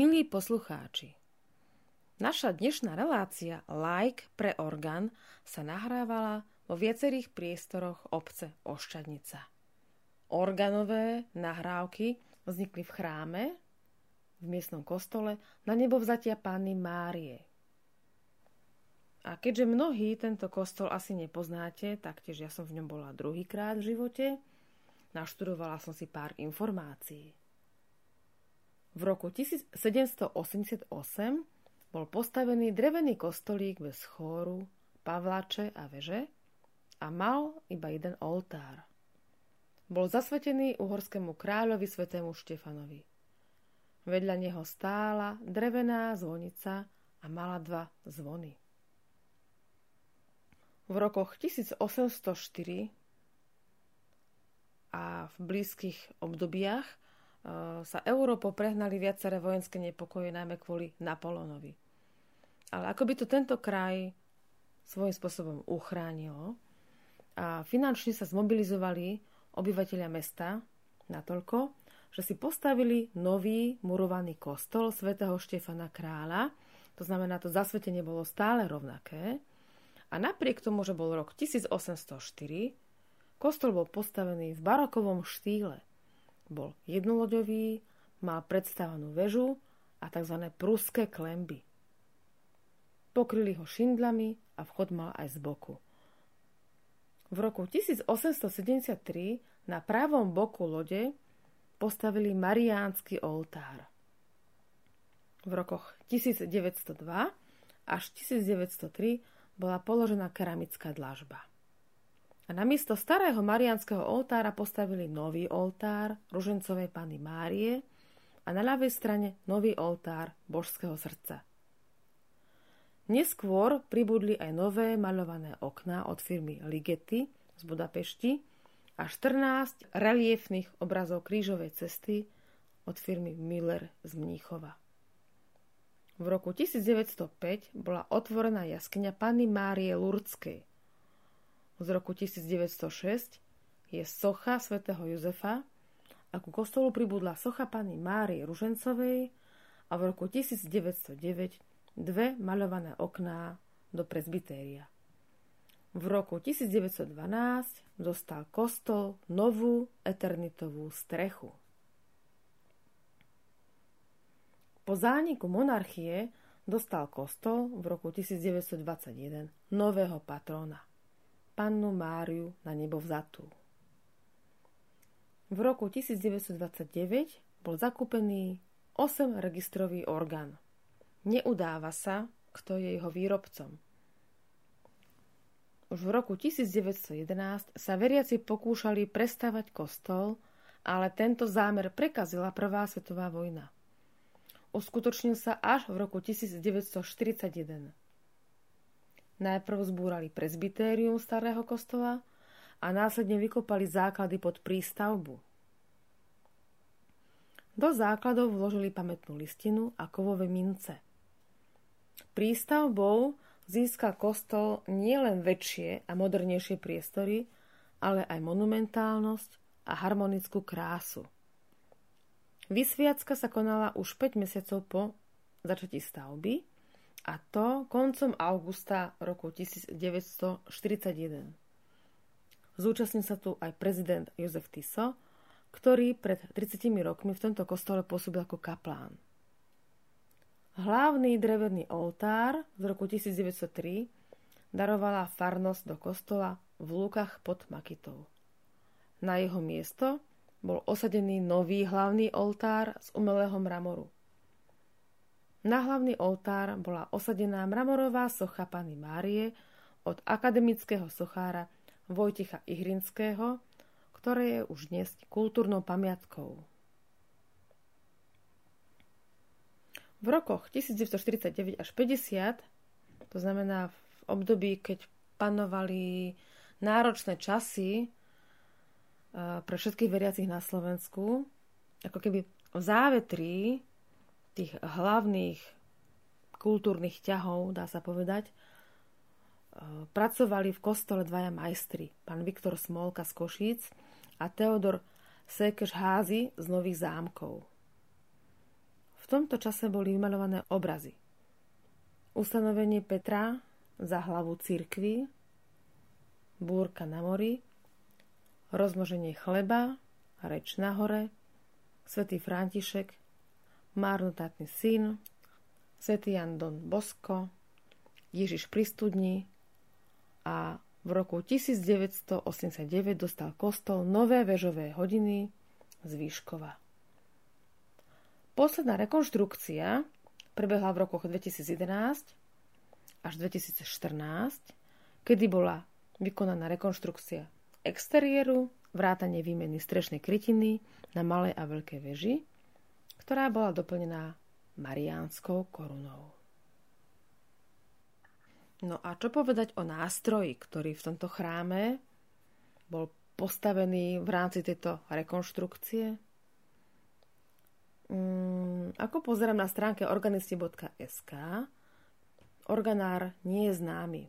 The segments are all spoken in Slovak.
Milí poslucháči, naša dnešná relácia Like pre orgán sa nahrávala vo viacerých priestoroch obce Oščadnica. Organové nahrávky vznikli v chráme, v miestnom kostole na nebovzatia Panny Márie. A keďže mnohí tento kostol asi nepoznáte, taktiež ja som v ňom bola druhýkrát v živote, naštudovala som si pár informácií. V roku 1788 bol postavený drevený kostolík bez chóru, pavlače a veže a mal iba jeden oltár. Bol zasvetený uhorskému kráľovi svetému Štefanovi. Vedľa neho stála drevená zvonica a mala dva zvony. V rokoch 1804 a v blízkych obdobiach sa Európou prehnali viaceré vojenské nepokoje, najmä kvôli Napoleonovi. Ale ako by to tento kraj svojím spôsobom uchránilo a finančne sa zmobilizovali obyvateľia mesta natoľko, že si postavili nový murovaný kostol svätého Štefana Kráľa. To znamená, to zasvetenie bolo stále rovnaké. A napriek tomu, že bol rok 1804, kostol bol postavený v barokovom štýle. Bol jednoloďový, mal predstavanú väžu a tzv. pruské klemby. Pokryli ho šindlami a vchod mal aj z boku. V roku 1873 na pravom boku lode postavili mariánsky oltár. V rokoch 1902 až 1903 bola položená keramická dlažba. A namiesto starého marianského oltára postavili nový oltár ružencovej Pany Márie a na ľavej strane nový oltár božského srdca. Neskôr pribudli aj nové maľované okná od firmy Ligeti z Budapešti a 14 reliefných obrazov krížovej cesty od firmy Miller z Mníchova. V roku 1905 bola otvorená jaskyňa Panny Márie Lurdskej. Z roku 1906 je socha svätého Jozefa a ku kostolu pribudla socha Panny Márie Ružencovej a v roku 1909 dve maľované okná do presbytéria. V roku 1912 dostal kostol novú eternitovú strechu. Po zániku monarchie dostal kostol v roku 1921 nového patróna, pannu Máriu na nebo vzatú. V roku 1929 bol zakúpený 8 registrový orgán. Neudáva sa, kto je jeho výrobcom. Už v roku 1911 sa veriaci pokúšali prestavať kostol, ale tento zámer prekazila Prvá svetová vojna uskutočnil sa až v roku 1941. Najprv zbúrali presbytérium starého kostola a následne vykopali základy pod prístavbu. Do základov vložili pamätnú listinu a kovové mince. Prístavbou získal kostol nielen väčšie a modernejšie priestory, ale aj monumentálnosť a harmonickú krásu. Vysviacka sa konala už 5 mesiacov po začatí stavby a to koncom augusta roku 1941. Zúčastnil sa tu aj prezident Jozef Tiso, ktorý pred 30 rokmi v tomto kostole pôsobil ako kaplán. Hlavný drevený oltár z roku 1903 darovala farnosť do kostola v Lúkach pod Makitou. Na jeho miesto bol osadený nový hlavný oltár z umelého mramoru. Na hlavný oltár bola osadená mramorová socha Pany Márie od akademického sochára Vojticha Ihrinského, ktoré je už dnes kultúrnou pamiatkou. V rokoch 1949 až 50, to znamená v období, keď panovali náročné časy pre všetkých veriacich na Slovensku, ako keby v závetrí tých hlavných kultúrnych ťahov, dá sa povedať, pracovali v kostole dvaja majstri, pán Viktor Smolka z Košíc a Teodor Sekeš Házy z Nových zámkov. V tomto čase boli vymalované obrazy. Ustanovenie Petra za hlavu církvy, búrka na mori, rozmoženie chleba, reč na hore, svätý František, márnotátny syn, svätý Jan Don Bosko, Ježiš pri studni a v roku 1989 dostal kostol nové vežové hodiny z Výškova. Posledná rekonštrukcia prebehla v rokoch 2011 až 2014, kedy bola vykonaná rekonštrukcia exteriéru, vrátanie výmeny strešnej krytiny na malej a veľkej veži, ktorá bola doplnená mariánskou korunou. No a čo povedať o nástroji, ktorý v tomto chráme bol postavený v rámci tejto rekonštrukcie? Mm, ako pozerám na stránke organisti.sk, organár nie je známy.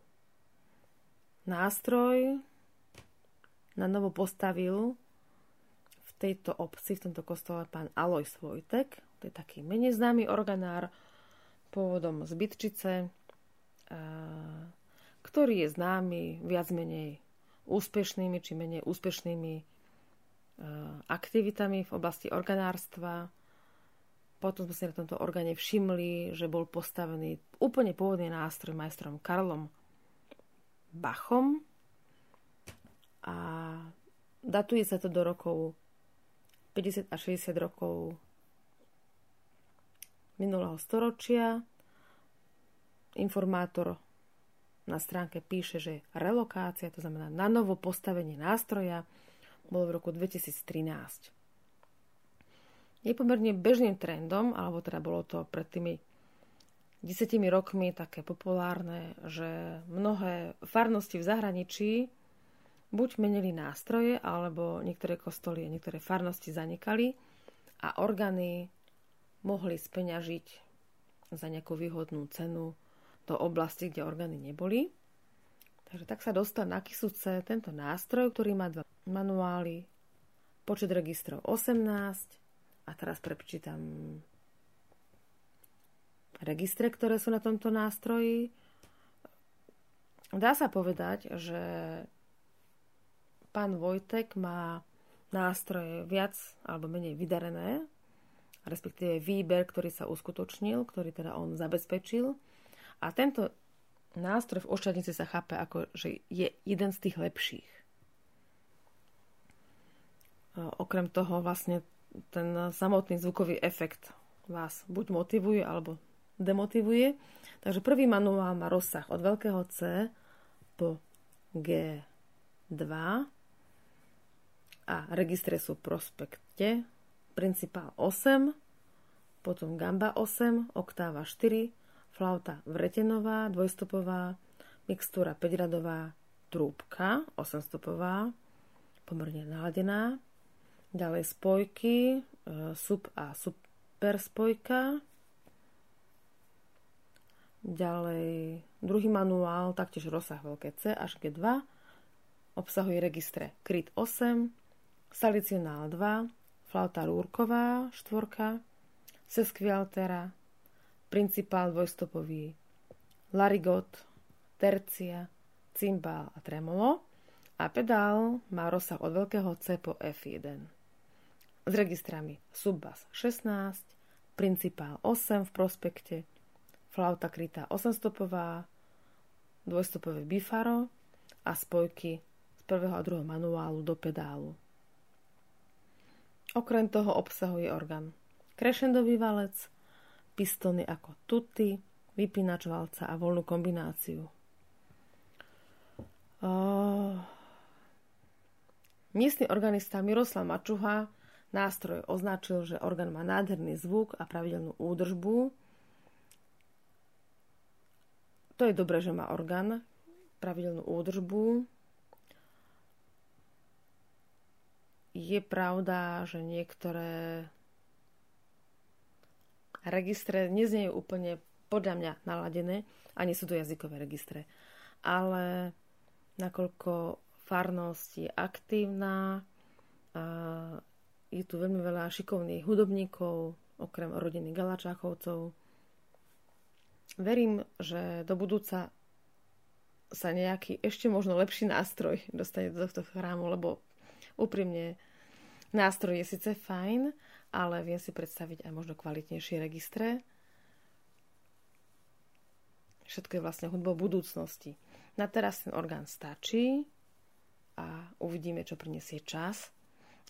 Nástroj na novo postavil tejto obci, v tomto kostole pán Alois Vojtek. To je taký menej známy organár, pôvodom z Bytčice, ktorý je známy viac menej úspešnými či menej úspešnými aktivitami v oblasti organárstva. Potom sme si na tomto orgáne všimli, že bol postavený úplne pôvodný nástroj majstrom Karlom Bachom a datuje sa to do rokov 50 až 60 rokov minulého storočia informátor na stránke píše, že relokácia, to znamená na novo postavenie nástroja, bolo v roku 2013. Je pomerne bežným trendom, alebo teda bolo to pred tými desetimi rokmi také populárne, že mnohé farnosti v zahraničí buď menili nástroje, alebo niektoré kostoly a niektoré farnosti zanikali a orgány mohli speňažiť za nejakú výhodnú cenu do oblasti, kde orgány neboli. Takže tak sa dostal na Kisuce tento nástroj, ktorý má dva manuály, počet registrov 18 a teraz prečítam registre, ktoré sú na tomto nástroji. Dá sa povedať, že pán Vojtek má nástroje viac alebo menej vydarené, respektíve výber, ktorý sa uskutočnil, ktorý teda on zabezpečil a tento nástroj v ošťadnici sa chápe ako, že je jeden z tých lepších. Okrem toho vlastne ten samotný zvukový efekt vás buď motivuje alebo demotivuje. Takže prvý manuál má rozsah od veľkého C po G2 a registre sú prospekte, principál 8, potom gamba 8, oktáva 4, flauta vretenová, dvojstopová, mixtúra 5-radová, trúbka 8-stopová, pomerne naladená. Ďalej spojky, e, sub a super spojka. Ďalej druhý manuál, taktiež rozsah veľké C až G2. Obsahuje registre kryt 8, salicionál 2, flauta rúrková 4, seskvialtera, principál dvojstopový, larigot, tercia, cymbál a tremolo a pedál má rozsah od veľkého C po F1. S registrami subbas 16, principál 8 v prospekte, flauta krytá 8-stopová, dvojstopové bifaro a spojky z prvého a druhého manuálu do pedálu. Okrem toho obsahuje orgán krešendový valec, pistóny ako tuty, vypínač valca a voľnú kombináciu. Uh, miestny organista Miroslav Mačuha nástroj označil, že orgán má nádherný zvuk a pravidelnú údržbu. To je dobré, že má orgán, pravidelnú údržbu. Je pravda, že niektoré registre neznejú úplne podľa mňa naladené, ani sú to jazykové registre. Ale nakoľko farnosť je aktívna, je tu veľmi veľa šikovných hudobníkov, okrem rodiny Galačáchovcov. Verím, že do budúca sa nejaký ešte možno lepší nástroj dostane do tohto chrámu, lebo úprimne nástroj je síce fajn, ale viem si predstaviť aj možno kvalitnejšie registre. Všetko je vlastne hudbou budúcnosti. Na teraz ten orgán stačí a uvidíme, čo prinesie čas.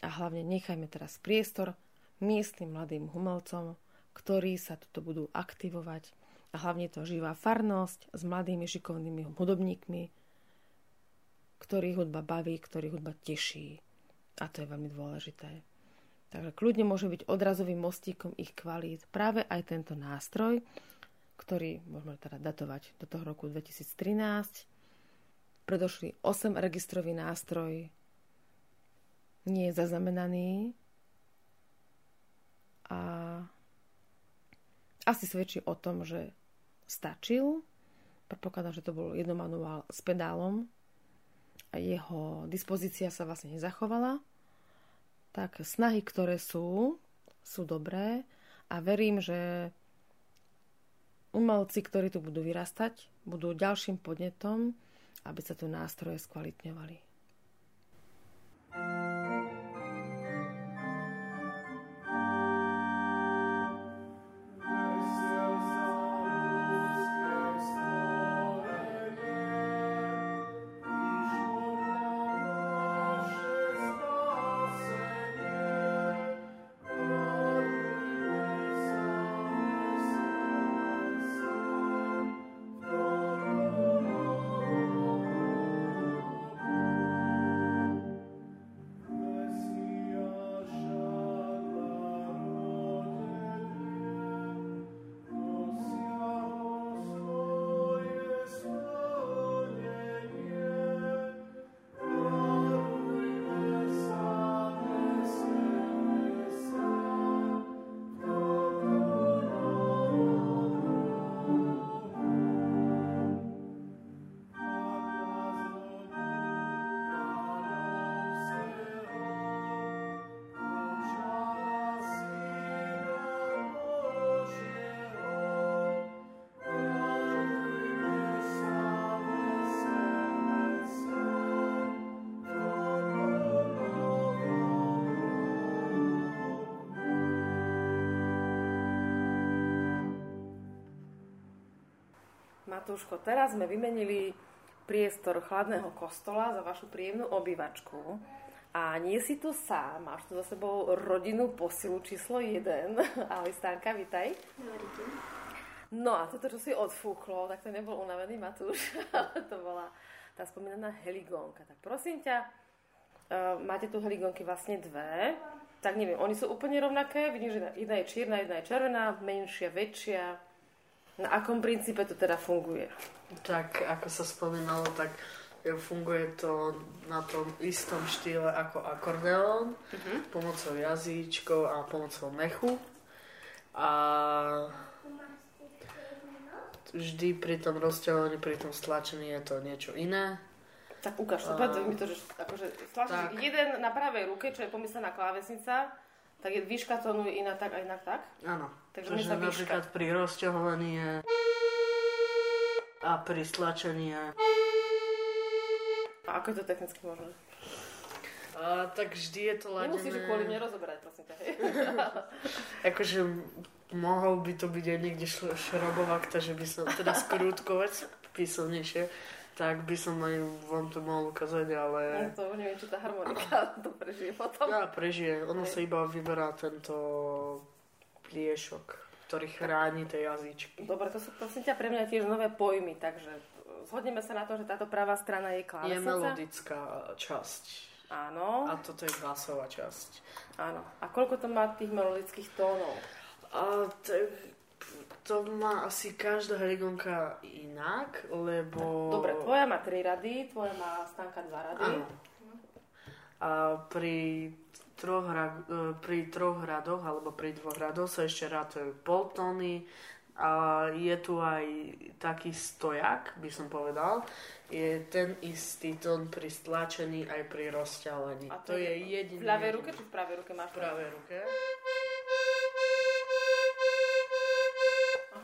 A hlavne nechajme teraz priestor miestnym mladým umelcom, ktorí sa tuto budú aktivovať a hlavne to živá farnosť s mladými šikovnými hudobníkmi, ktorých hudba baví, ktorých hudba teší. A to je veľmi dôležité. Takže kľudne môže byť odrazovým mostíkom ich kvalít práve aj tento nástroj, ktorý môžeme teda datovať do toho roku 2013. Predošli 8 registrový nástroj nie je zaznamenaný a asi svedčí o tom, že stačil. Predpokladám, že to bol jednomanuál s pedálom a jeho dispozícia sa vlastne nezachovala. Tak snahy, ktoré sú, sú dobré a verím, že umelci, ktorí tu budú vyrastať, budú ďalším podnetom, aby sa tu nástroje skvalitňovali. Matúško, teraz sme vymenili priestor chladného kostola za vašu príjemnú obývačku. A nie si tu sám, máš tu za sebou rodinu posilu číslo 1. Ahoj Stánka, vitaj. No a toto, čo si odfúklo, tak to nebol unavený Matúš, ale to bola tá spomínaná heligónka. Tak prosím ťa, uh, máte tu heligónky vlastne dve, tak neviem, oni sú úplne rovnaké, vidím, že jedna je čierna, jedna je červená, menšia, väčšia, na akom princípe to teda funguje? Tak, ako sa spomínalo, tak funguje to na tom istom štýle ako akordeón, uh-huh. pomocou jazyčkov a pomocou mechu. A vždy pri tom rozťahovaní, pri tom stlačení je to niečo iné. Tak ukáž sa, uh, mi to, že akože stlačíš jeden na pravej ruke, čo je pomyslená klávesnica, tak je výška tónu iná tak a inak tak? Áno. Takže sa napríklad pri rozťahovaní je a pri stlačení je... A ako je to technicky možné? A, tak vždy je to ladené... Nemusíš kvôli mne rozoberať, prosím ťa. akože mohol by to byť aj niekde šrobovák, takže by som teda skrútkovať písomnejšie tak by som aj vám to mohol ukázať, ale... Ja to neviem, či tá harmonika to prežije potom. Ja, prežije. Ono sa iba vyberá tento pliešok, ktorý chráni tie jazyčky. Dobre, to sú prosím ťa pre mňa tiež nové pojmy, takže zhodneme sa na to, že táto pravá strana je klávesnica. Je melodická časť. Áno. A toto je hlasová časť. Áno. A koľko to má tých melodických tónov? A t- to má asi každá heligonka inak, lebo... Dobre, tvoja má 3 rady, tvoja má stánka 2 rady. Áno. A pri troch, e, pri troch radoch, alebo pri dvoch radoch sa ešte rátajú poltóny, a je tu aj taký stojak, by som povedal. Je ten istý tón pri stlačení aj pri rozťahlení. A to, to je jediný. V ľavej ruke či v pravej ruke máš? V pravej ruke.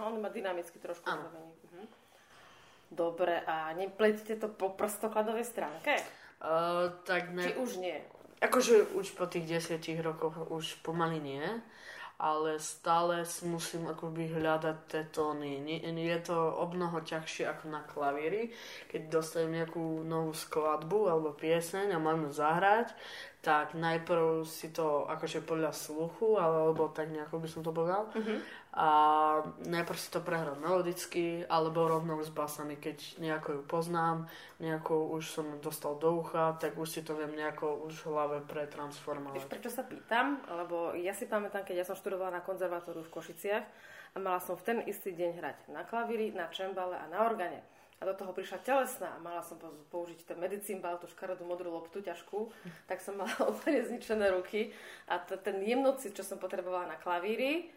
on má dynamicky trošku zrovení. Mhm. Dobre, a nepletíte to po prstokladovej stránke? Uh, tak ne... Či už nie? Akože už po tých desiatich rokoch už pomaly nie, ale stále musím akoby hľadať tie tóny. Je to o mnoho ťažšie ako na klavíri. Keď dostanem nejakú novú skladbu alebo pieseň a mám ju zahrať, tak najprv si to akože podľa sluchu, alebo tak nejako by som to povedal. A najprv si to prehrám melodicky, alebo rovno s basami, keď nejako ju poznám, nejako už som dostal do ucha, tak už si to viem nejako už v hlave pretransformovať. Vieš, prečo sa pýtam? Lebo ja si pamätám, keď ja som študovala na konzervatóriu v Košiciach a mala som v ten istý deň hrať na klavíri, na čembale a na organe. A do toho prišla telesná a mala som použiť ten medicimbal, tú škaredú modrú loptu ťažkú, tak som mala úplne zničené ruky a t- ten jemnocit, čo som potrebovala na klavíri,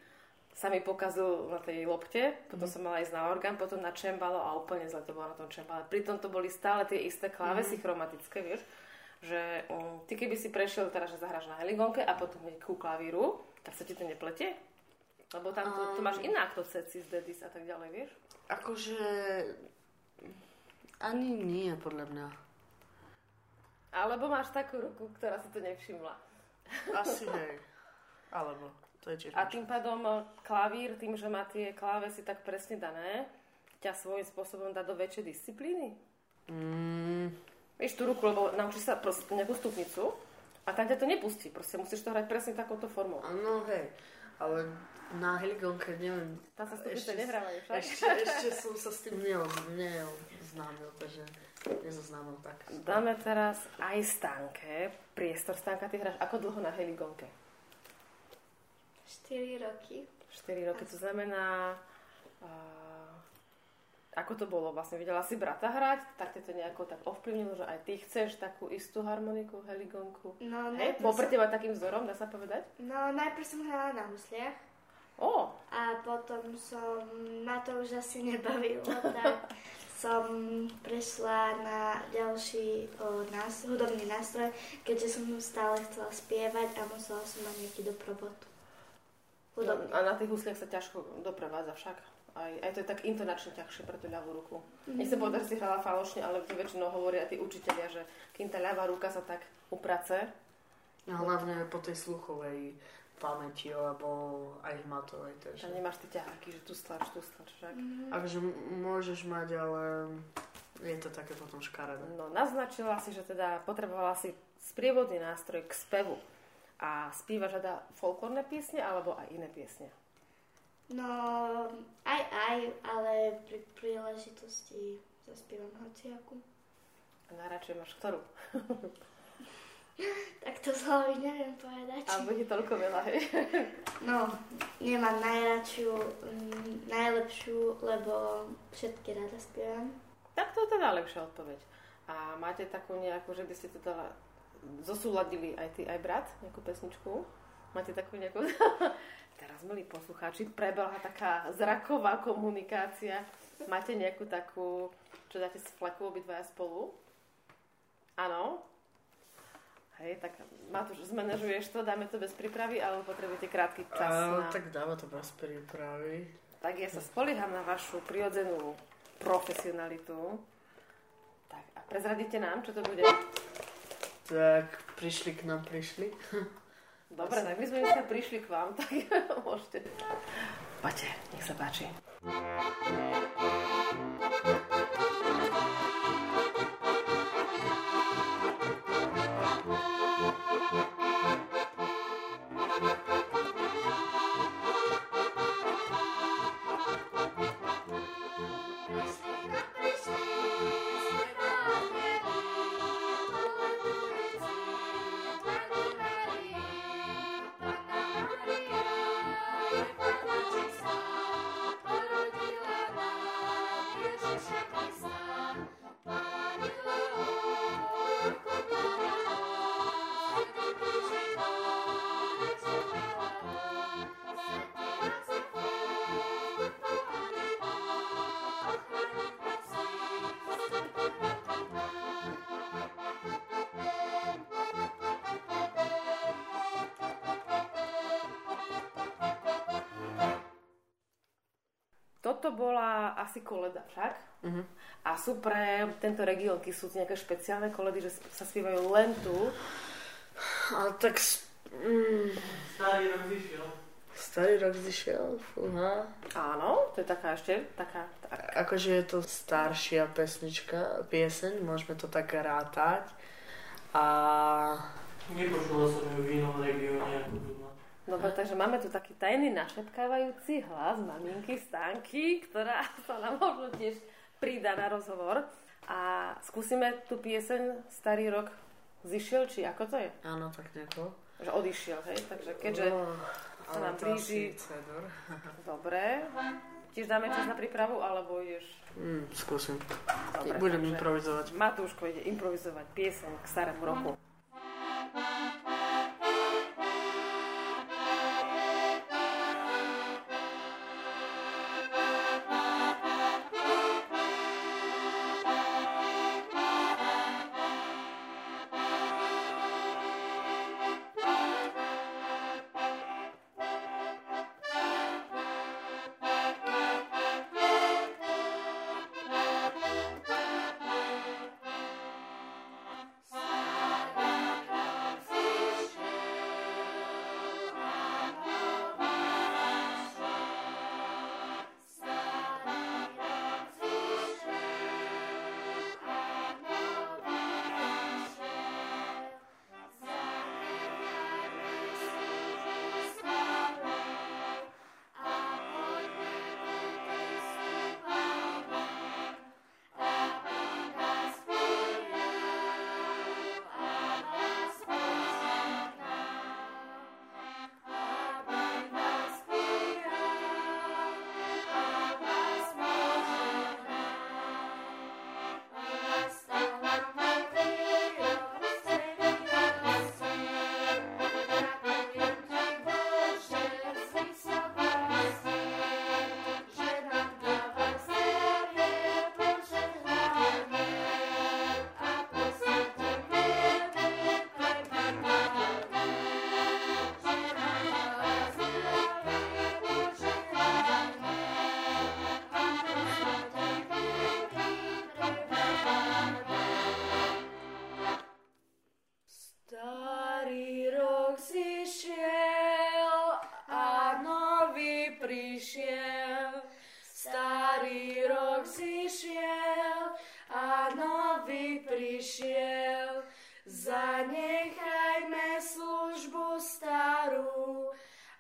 sa mi pokazil na tej lopte, potom mm. som mala ísť na orgán, potom na čembalo a úplne zle to bolo na tom čembale. Pritom to boli stále tie isté klávesy mm. chromatické, vieš, že um, ty keby si prešiel teraz, že zahráš na heligonke a potom ku klavíru, tak sa ti to nepletie? Lebo tam to, to máš inak to ceci, dedis a tak ďalej, vieš? Akože ani nie, podľa mňa. Alebo máš takú ruku, ktorá si to nevšimla. Asi hej. Alebo, to je tiež A tým pádom e, klavír, tým, že má tie klávesy tak presne dané, ťa svojím spôsobom dá do väčšej disciplíny? Mm, Vieš tú ruku, lebo naučíš sa proste nejakú stupnicu a tam ťa to nepustí. Proste musíš to hrať presne takouto formou. áno, hej. Ale na heligonke neviem. Tam sa stupnice nehrávajú však. Ešte, ešte som sa s tým neoz- neoznámil, takže nezoznámil tak. Dáme teraz aj stánke, priestor stánka. Ty hráš ako dlho na heligonke? 4 roky. 4 roky, to znamená... Uh, ako to bolo vlastne? Videla si brata hrať, tak ťa to nejako tak ovplyvnilo, že aj ty chceš takú istú harmoniku, heligonku. No, Hej, pre som, teba takým vzorom, dá sa povedať? no, najprv som hrala na husliach Ó, a potom som ma to už asi nebavilo, tak som prešla na ďalší o, nás, hudobný nástroj, keďže som stále chcela spievať a musela som mať nejaký doprovod. Hudobný. a na tých husliach sa ťažko doprevádza však. Aj, aj to je tak intonačne ťažšie pre tú ľavú ruku. Nechcem povedať, že si hrala falošne, ale to väčšinou hovoria tí učiteľia, že kým tá ľavá ruka sa tak uprace, A hlavne po tej sluchovej pamäti, alebo aj hmatovej. že Takže. nemáš tie ťaháky, že tu stlač, tu stlač, však. Akože m- môžeš mať, ale je to také potom škaredé. No, naznačila si, že teda potrebovala si sprievodný nástroj k spevu. A spívaš teda folklórne piesne alebo aj iné piesne? No, aj, aj, ale pri príležitosti zaspievam hociaku. A najradšej máš ktorú? Tak to z hlavy neviem povedať. Alebo je toľko veľa, hej? No, nemám najradšiu, najlepšiu, lebo všetky rada spievam. Tak to je teda lepšia odpoveď. A máte takú nejakú, že by ste teda zosúladili aj ty, aj brat, nejakú pesničku? Máte takú nejakú... Teraz, milí poslucháči, prebehla taká zraková komunikácia. Máte nejakú takú, čo dáte z fleku obidvaja spolu? Áno? Hej, tak Matúš, zmanéžuješ to, dáme to bez prípravy, alebo potrebujete krátky čas A, na... tak dáva to bez prípravy. Tak ja sa spolieham na vašu prirodzenú profesionalitu. Tak a prezradíte nám, čo to bude? Tak prišli k nám, prišli. Dobre, tak my sme dneska prišli k vám, tak môžete. Poďte, nech sa páči. Toto bola asi koleda však. Mhm. A sú pre tento región sú nejaké špeciálne koledy, že sa spievajú len tu. Ale tak... Mm, Starý rok vyšiel. starý rok zišiel, fúha. Áno, to je taká ešte, taká, tak, Akože je to staršia pesnička, pieseň, môžeme to tak rátať. A Nepočula som ju v inom regióne ako tu. No. Dobre, takže máme tu taký tajný našepkávajúci hlas maminky Stanky, ktorá sa nám možno tiež pridá na rozhovor. A skúsime tú pieseň Starý rok zišiel, či ako to je? áno, tak nejako. Že odišiel, hej? Takže keďže Oh, sa nám blíži- dobre, tiež dáme čas na prípravu, alebo ideš... Mm, skúsim. Dobre, Budem improvizovať. Matúško ide improvizovať pieseň k starému roku. Starý Zanechajme službu starú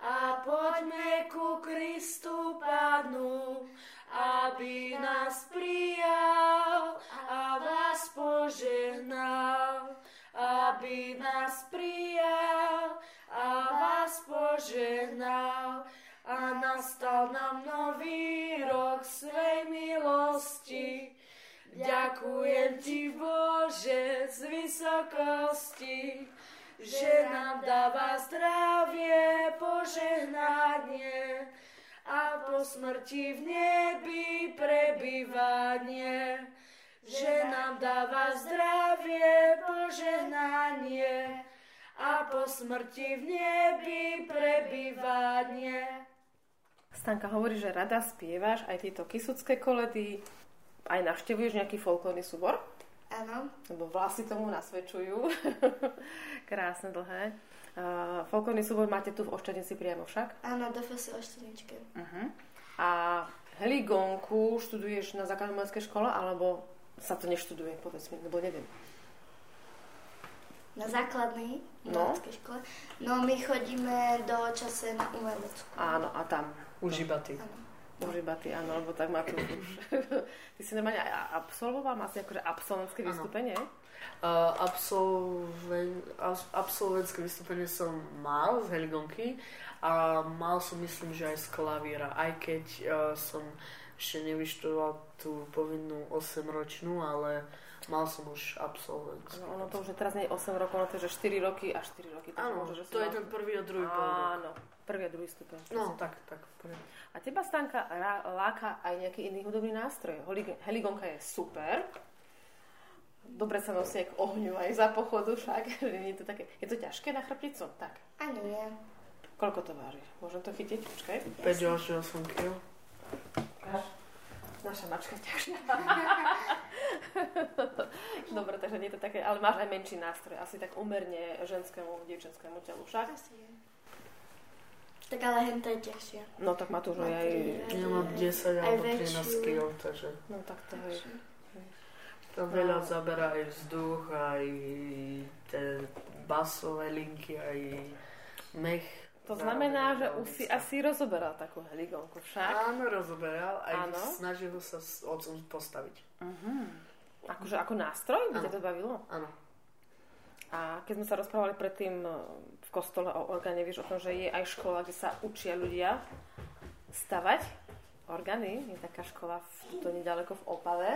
a poďme ku Kristu Pánu, aby nás prijal a vás požehnal. Aby nás prijal a vás požehnal a nastal nám nový Ďakujem ti, Bože, z vysokosti, že nám dáva zdravie, požehnanie a po smrti v nebi prebývanie že nám dáva zdravie, požehnanie a po smrti v nebi prebývanie. Stanka hovorí, že rada spievaš aj tieto kisucké koledy, aj navštevuješ nejaký folklórny súbor, Áno, lebo vlasy tomu nasvedčujú. Krásne, dlhé. Uh, folklórny súbor máte tu v Ošťadnici priamo však. áno, do FS Ošteničke. Uh-huh. A heligonku študuješ na základnej umeleckej škole, alebo sa to neštuduje, povedz mi, lebo neviem. Na základnej No. umeleckej škole. No my chodíme do čase na umeleckú. Áno, a tam. Už iba ty. Áno. Už iba ty, áno, lebo tak má tu už. ty si normálne absolvoval, má si akože absolventské vystúpenie? Uh, absolven, absolventské vystúpenie som mal z heligonky a mal som myslím, že aj z klavíra, aj keď uh, som ešte nevyštudoval tú povinnú 8-ročnú, ale mal som už absolventskú. Áno, ono to už teraz nie je 8 rokov, ono to je že 4 roky a 4 roky. Áno, môže, že to je mal- ten prvý a druhý pol. Áno, prvý a druhý stupeň. No, tak, tak. A teba, Stanka, rá- láka aj nejaký iný hudobný nástroj. Heligonka je super. Dobre sa nosí k ohňu, aj za pochodu však. je, to také... je to ťažké na chrbticu? Tak. Ani nie. Koľko to váži? Môžem to chytiť? Počkaj. 5 až 8 kg. Naša mačka ťažšia. Dobre, takže nie je to také, ale máš aj menší nástroj, asi tak umerne ženskému, dievčenskému telu však. Asi je. Tak ale henta je ťažšia. No tak Má aj... tri. Ja mám 10 Aj alebo väčšiu. 13 kg, takže No tak to je... to veľa zaberá aj vzduch, aj tie basové linky, aj mech. To znamená, že už si asi rozoberal takú heligonku však. Áno, rozoberal, aj Áno. snažil sa s otcom postaviť. Akože ako nástroj by to bavilo? Áno. A keď sme sa rozprávali predtým v kostole o orgáne, vieš o tom, že je aj škola, kde sa učia ľudia stavať orgány. Je taká škola v, tuto nedaleko v Opave.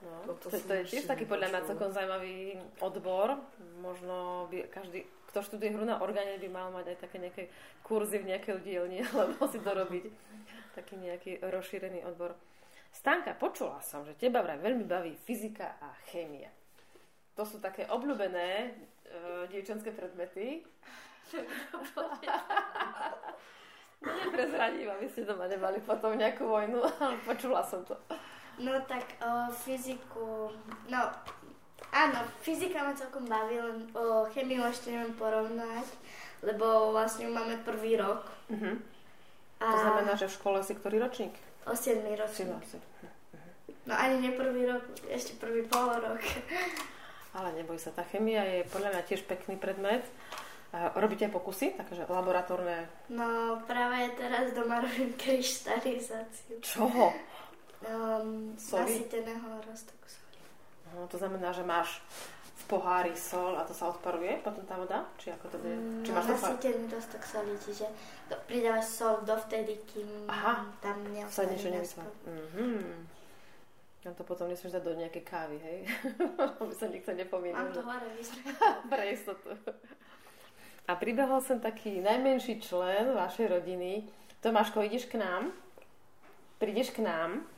No, to, som to je tiež taký podľa mňa celkom zaujímavý odbor. Možno by každý, kto študuje hru na orgáne, by mal mať aj také nejaké kurzy v nejakej dielni, alebo si dorobiť taký nejaký rozšírený odbor. Stanka, počula som, že teba vraj veľmi baví fyzika a chémia. To sú také obľúbené e, dievčenské predmety. No neprezradím, aby ste doma nemali potom nejakú vojnu, ale počula som to. No tak o fyziku, no áno, fyzika ma celkom baví, len o chemiu ešte neviem porovnať, lebo vlastne máme prvý rok. Mhm. A To znamená, že v škole si ktorý ročník? o 7 Si ročník. vlastne. No ani nie prvý rok, ešte prvý pol rok. Ale neboj sa, tá chemia je podľa mňa tiež pekný predmet. Robíte pokusy, takže laboratórne. No práve teraz doma robím kryštalizáciu. Čoho? Um, nasýteného roztoku soli. No, to znamená, že máš v pohári sol a to sa odparuje, potom tá voda? Či ako to bude? Či No, máš fa- nasýtený roztok soli, čiže pridávaš sol dovtedy, kým Aha. tam sa neostane niečo na Ja to potom nesmieš dať do nejakej kávy, hej? Aby sa nikto nepomínal. Mám to vyzrieť. Pre istotu. A pribehol sem taký najmenší člen vašej rodiny. Tomáško, ideš k nám? Prídeš k nám?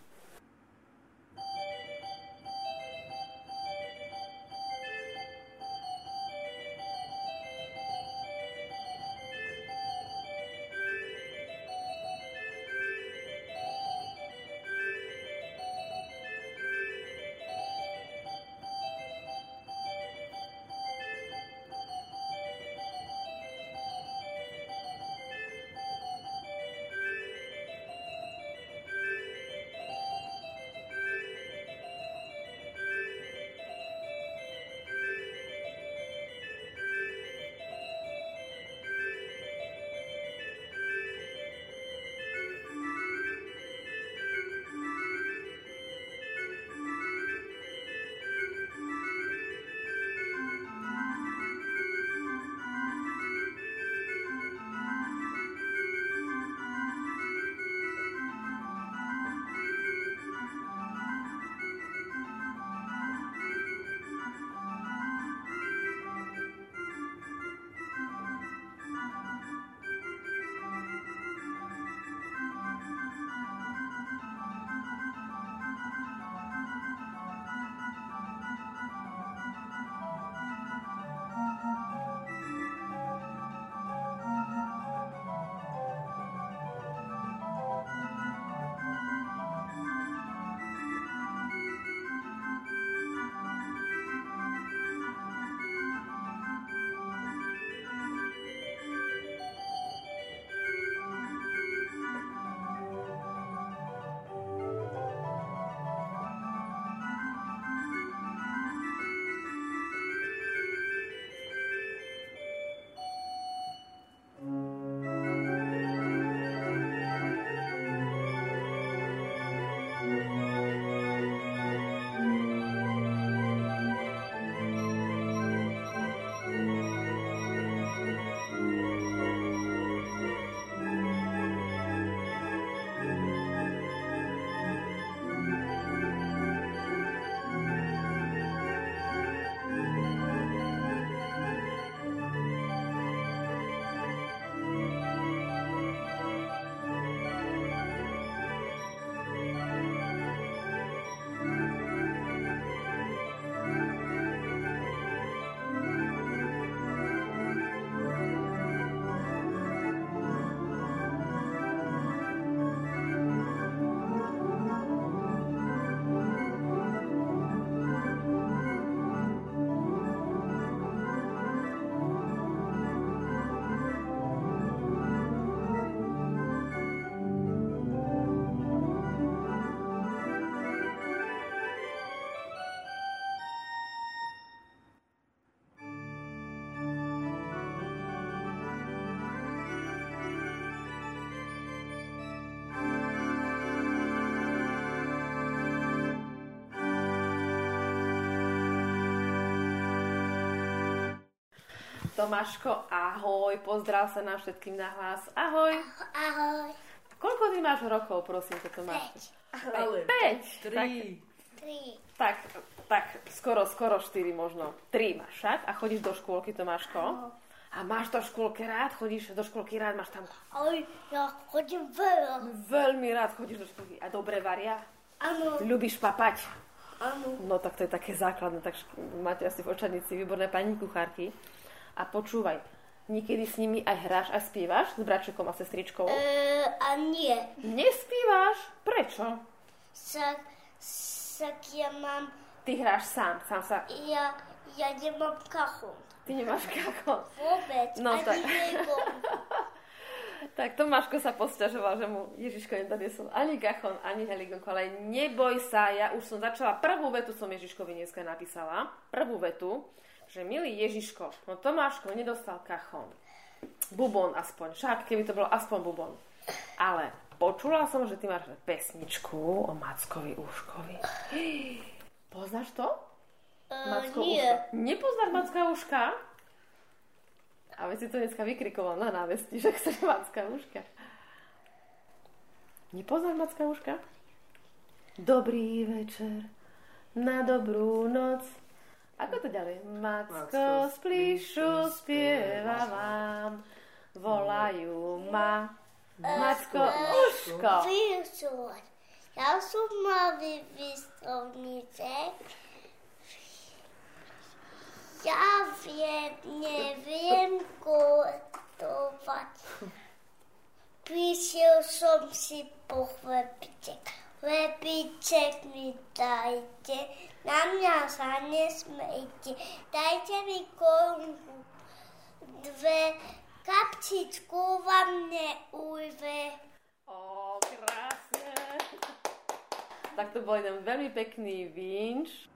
Tomáško, ahoj, pozdrav sa na všetkým na hlas. Ahoj. Ahoj. Koľko ty máš rokov, prosím ťa, Tomáš? Ale 5. Tak, tri. Tri. tak, tak, skoro, skoro 4 možno. 3 máš však a chodíš do škôlky, Tomáško. A máš to v škôlke rád? Chodíš do škôlky rád? Máš tam Aj, ja chodím veľa. veľmi rád chodíš do škôlky. A dobre varia? Áno, Ľubíš papať? áno. No tak to je také základné, tak šk- máte asi v očadnici výborné pani kuchárky. A počúvaj, niekedy s nimi aj hráš a spievaš s bračekom a sestričkou? E, a nie. Nespievaš? Prečo? Sak, sak ja mám, Ty hráš sám, sám sa... ja, ja nemám kachon. Ty nemáš kako. Vôbec. No ani tak. Tak Tomáško sa posťažoval, že mu Ježiško nedoniesol ani gachon, ani heligonku, ale neboj sa, ja už som začala, prvú vetu som Ježiškovi dneska napísala, prvú vetu, že milý Ježiško, no Tomáško nedostal kachon. Bubon aspoň, však keby to bolo aspoň bubon. Ale počula som, že ty máš pesničku o Mackovi Úškovi. Poznáš to? Macko E, nie. Úško. Nepoznáš Macka Úška? A veď si to dneska vykrikoval na návesti, že chceš Macka Úška. Nepoznáš Macka Úška? Dobrý večer, na dobrú noc. Ako to ďalej? Macko z plíšu spieva vám, volajú ma. Macko Úško. Vyučovať. Ja som mal výslovníček. Ja viem, neviem kodovať. Prišiel som si po Chlebiček mi dajte, na mňa sa nesmejte. Dajte mi korunku, dve kapčičku vám neujve. Ó, krásne. Tak to bol jeden veľmi pekný vinč.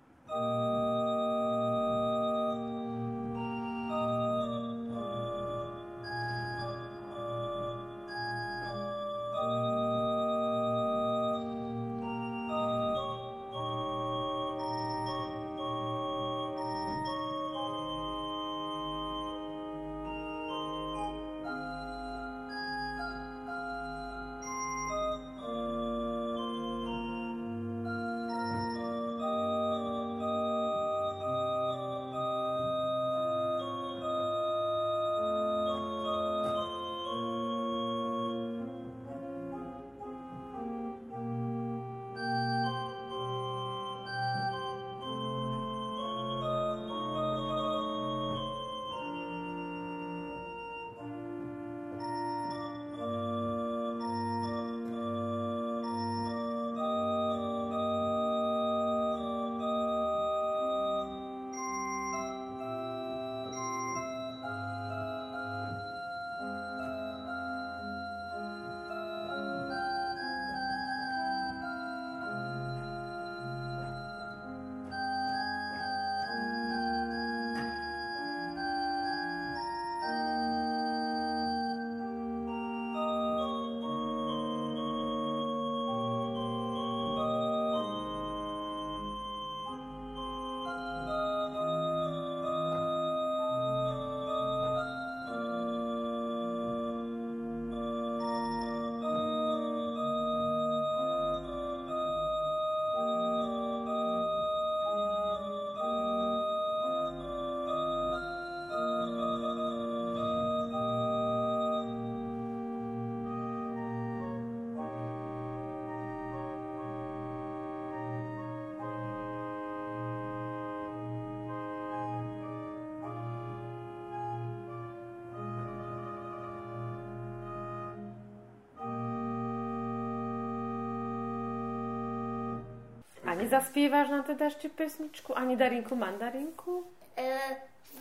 A nezaspievaš nám teda ešte pesničku? Ani Darinku Mandarinku? E,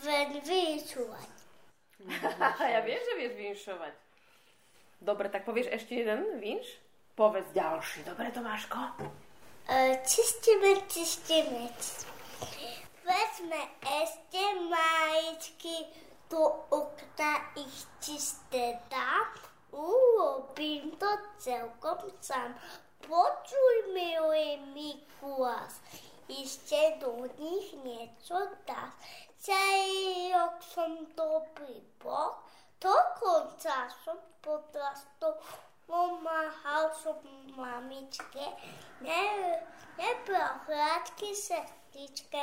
ven vyčúvať. ja viem, že vieš vinšovať. Dobre, tak povieš ešte jeden vinš? Povedz ďalší. Dobre, Tomáško? E, čistíme, čistíme, čistíme. Vezme ešte majičky do okna ich čisté dám. Urobím to celkom sám. Počuj, milý Mikuláš, ešte do nich niečo dáš. celý rok som dobrý bol, dokonca som podrastol, pomáhal som mamičke, ne, nebral hľadky sestričke,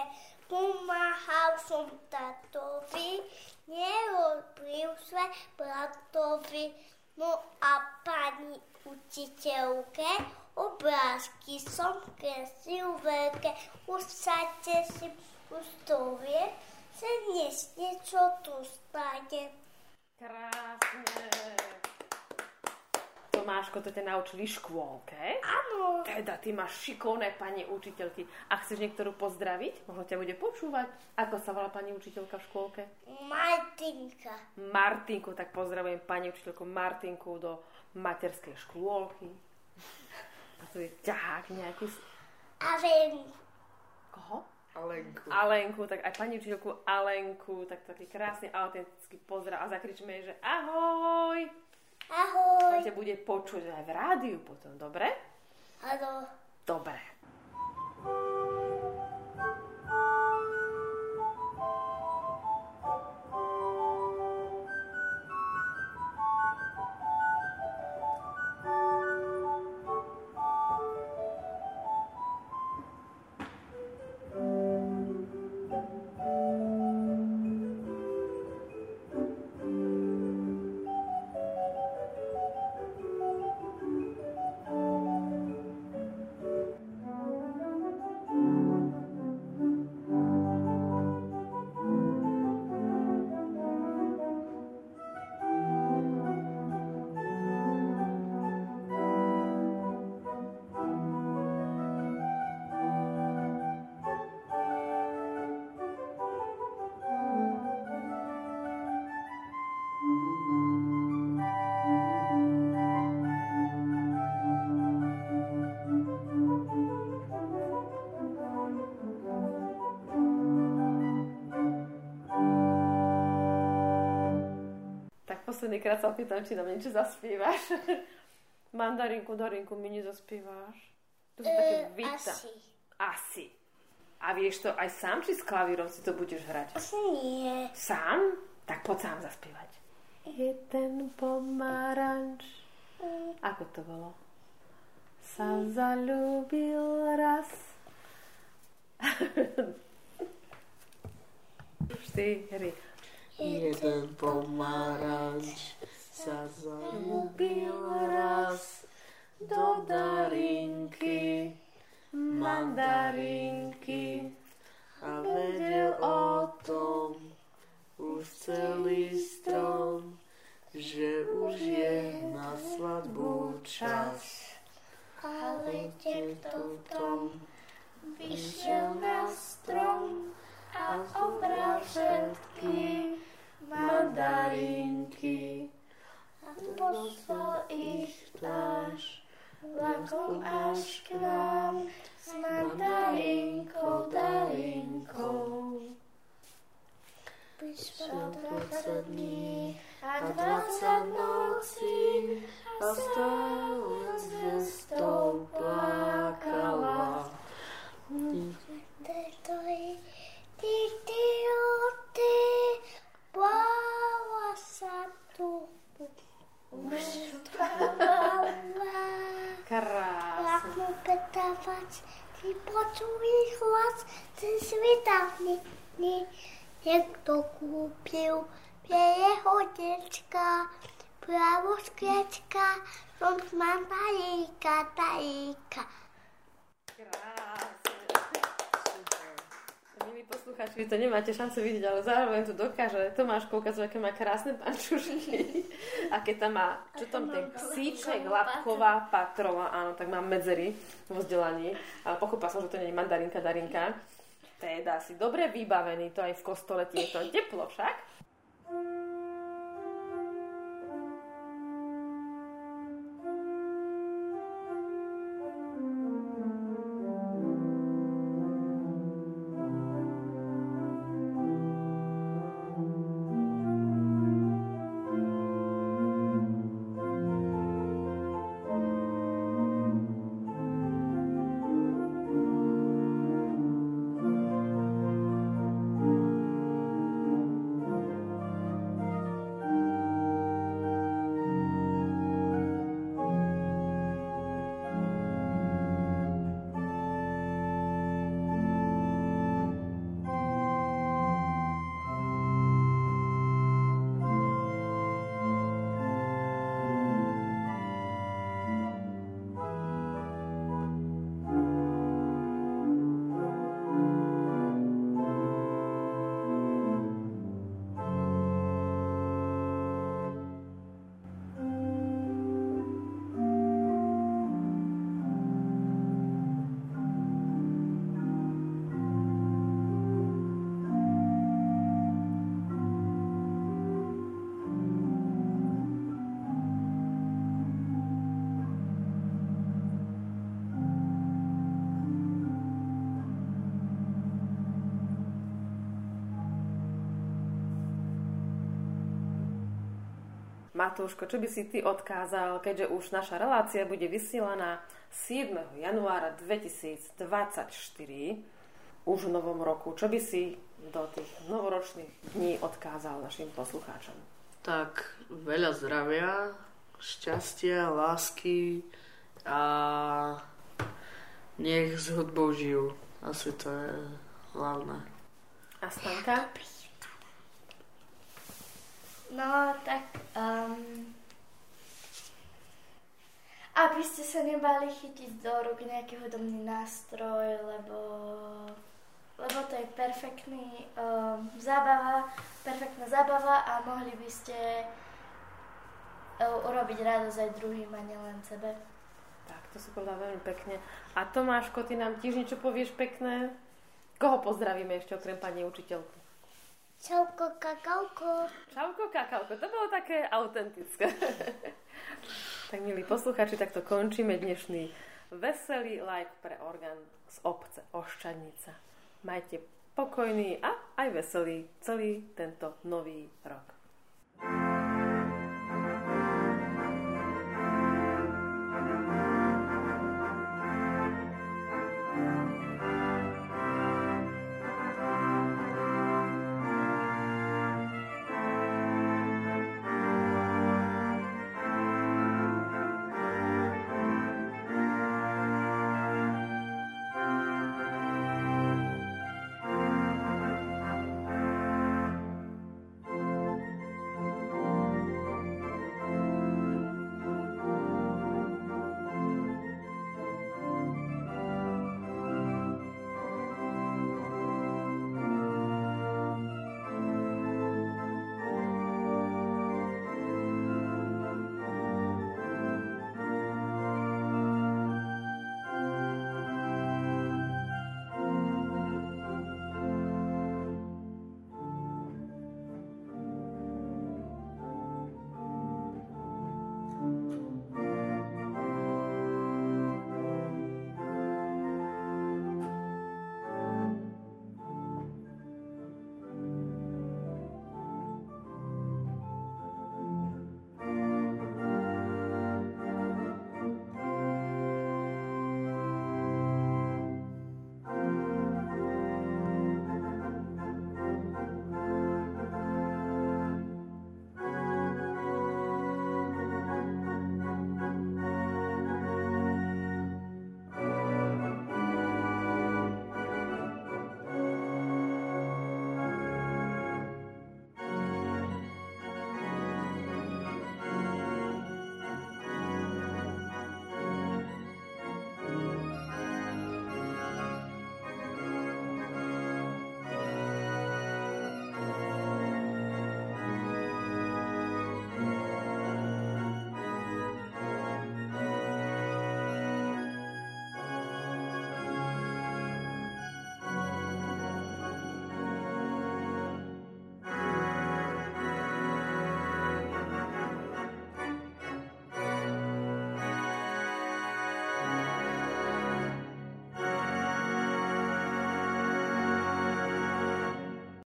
pomáhal som tatovi, nerobil sa bratovi, no a pani učiteľke, obrázky som kreslil veľké, už sa teším, už to vie, že dnes niečo tu stane. Krásne. Tomáško, to ťa naučili škôlke? Áno, Teda, ty máš šikovné pani učiteľky. A chceš niektorú pozdraviť? Možno ťa bude počúvať. Ako sa volá pani učiteľka v škôlke? Martinka. Martinku, tak pozdravujem pani učiteľku Martinku do materskej škôlky. A tu je ťahák nejaký. s- A viem, Koho? Alenku. Alenku, tak aj pani učiteľku Alenku, tak taký krásny autentický pozdrav a zakričme jej, že ahoj. ahoj. To ťa bude počuť aj v rádiu potom, dobre? Áno. Dobre. Tak posledný krát sa pýtam, či nám niečo zaspievaš. Mandarinku, Darinku, mi nezaspievaš? To sú také E, víta. asi. Asi. A vieš to aj sám, či s klavírom si to budeš hrať? Asi nie. Sám? Tak poď sám zaspievať. Jeden pomaranč. Ako to bolo? Sa zalúbil raz. Štyri. Jeden pomaranč sa zalúbil raz do darinky, mandarinky a vedel o tom už celý strom, že už je na svadbu čas. Ale niekto v tom vyšiel na strom a zobral všetky Mandarinky a poslal ich náš vlakom až k nám s mandarinkou, darinkou. Prišlo 20 dní a 20 nocí a stále zvestou plakala. Ty, ty, ty, ty, bála sa tu. Už bála. Krásne. Laknú petávať, ty počuj hlas, ty svitavný. Niekto kúpil pre jeho dečka, právo skriečka, som z mandaríka, taríka. Krásne. Milí poslucháči, vy to nemáte šancu vidieť, ale zároveň to dokáže Tomáško ukazuje, aké má krásne pančušky. A keď tam má, čo tam ten psíček, labková patrova, áno, tak mám medzery vo vzdelaní. Ale pochopila som, že to nie je mandarinka, darinka. Teda si dobre vybavený, to aj v kostole ti je to teplo však. Matúško, čo by si ty odkázal, keďže už naša relácia bude vysielaná 7. januára 2024, už v novom roku. Čo by si do tých novoročných dní odkázal našim poslucháčom? Tak veľa zdravia, šťastia, lásky a nech s hudbou žijú. Asi to je hlavné. A Stanka? No, tak... Um, aby ste sa nebali chytiť do rúk nejaký hudobný nástroj, lebo, lebo to je perfektný um, zábava, perfektná zábava a mohli by ste uh, urobiť radosť aj druhým a nielen sebe. Tak, to si povedala veľmi pekne. A Tomáško, ty nám tiež niečo povieš pekné? Koho pozdravíme ešte okrem pani učiteľku? Čauko, kakauko. Čauko, kakauko. To bolo také autentické. tak milí posluchači, takto končíme dnešný veselý like pre orgán z obce Oščadnica. Majte pokojný a aj veselý celý tento nový rok.